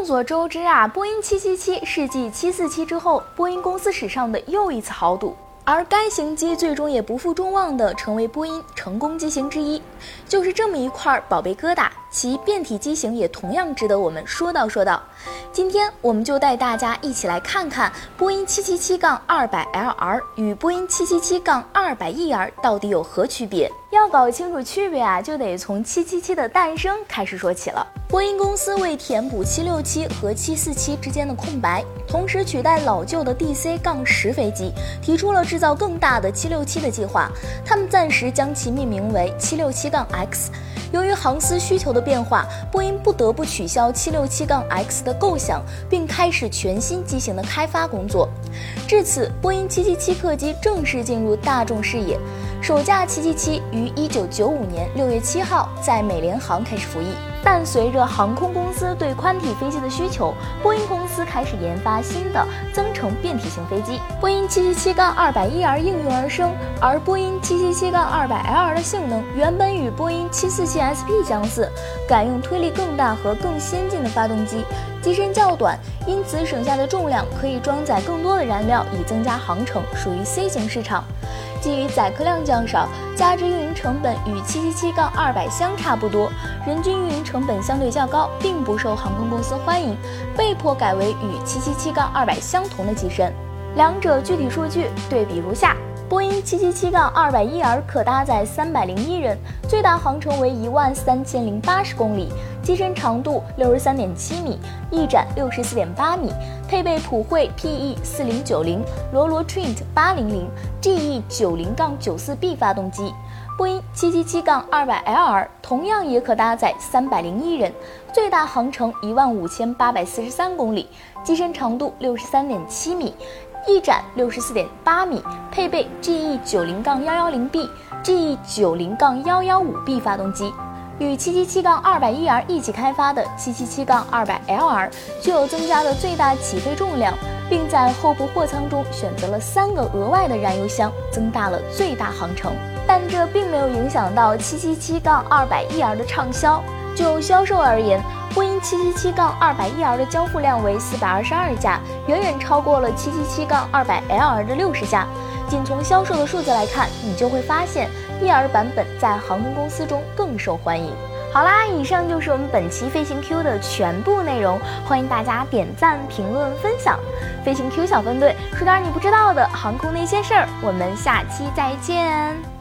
众所周知啊，波音777是继747之后，波音公司史上的又一次豪赌。而该型机最终也不负众望的成为波音成功机型之一，就是这么一块宝贝疙瘩，其变体机型也同样值得我们说道说道。今天我们就带大家一起来看看波音 777-200LR 与波音 777-200ER 到底有何区别。要搞清楚区别啊，就得从777的诞生开始说起了。波音公司为填补767和747之间的空白，同时取代老旧的 DC-10 飞机，提出了制造更大的767的计划。他们暂时将其命名为 767-X。由于航司需求的变化，波音不得不取消 767-X 的构想，并开始全新机型的开发工作。至此，波音777客机正式进入大众视野。首架777于1995年6月7号在美联航开始服役。但随着航空公司对宽体飞机的需求，波音公司开始研发新的增程变体型飞机，波音 777-200ER 应运而生。而波音 777-200LR 的性能原本与波音 747SP 相似，改用推力更大和更先进的发动机，机身较短，因此省下的重量可以装载更多的燃料，以增加航程，属于 C 型市场。基于载客量较少，加之运营成本与777-200相差不多，人均运营成本相对较高，并不受航空公司欢迎，被迫改为与777-200相同的机身。两者具体数据对比如下。波音 777-200ER 可搭载301人，最大航程为一万三千零八十公里，机身长度六十三点七米，翼展六十四点八米，配备普惠 PE 四零九零、罗罗 Trent 八零零、GE 九零杠九四 B 发动机。波音 777-200LR 同样也可搭载301人，最大航程一万五千八百四十三公里，机身长度六十三点七米。翼展六十四点八米，配备 GE 九零杠幺幺零 B、GE 九零杠幺幺五 B 发动机，与七七七杠二百 ER 一起开发的七七七杠二百 LR 具有增加的最大起飞重量，并在后部货舱中选择了三个额外的燃油箱，增大了最大航程。但这并没有影响到七七七杠二百 ER 的畅销。就销售而言，波音 777-200ER 的交付量为422架，远远超过了 777-200LR 的60架。仅从销售的数字来看，你就会发现 ER 版本在航空公司中更受欢迎。好啦，以上就是我们本期飞行 Q 的全部内容，欢迎大家点赞、评论、分享。飞行 Q 小分队说点你不知道的航空那些事儿，我们下期再见。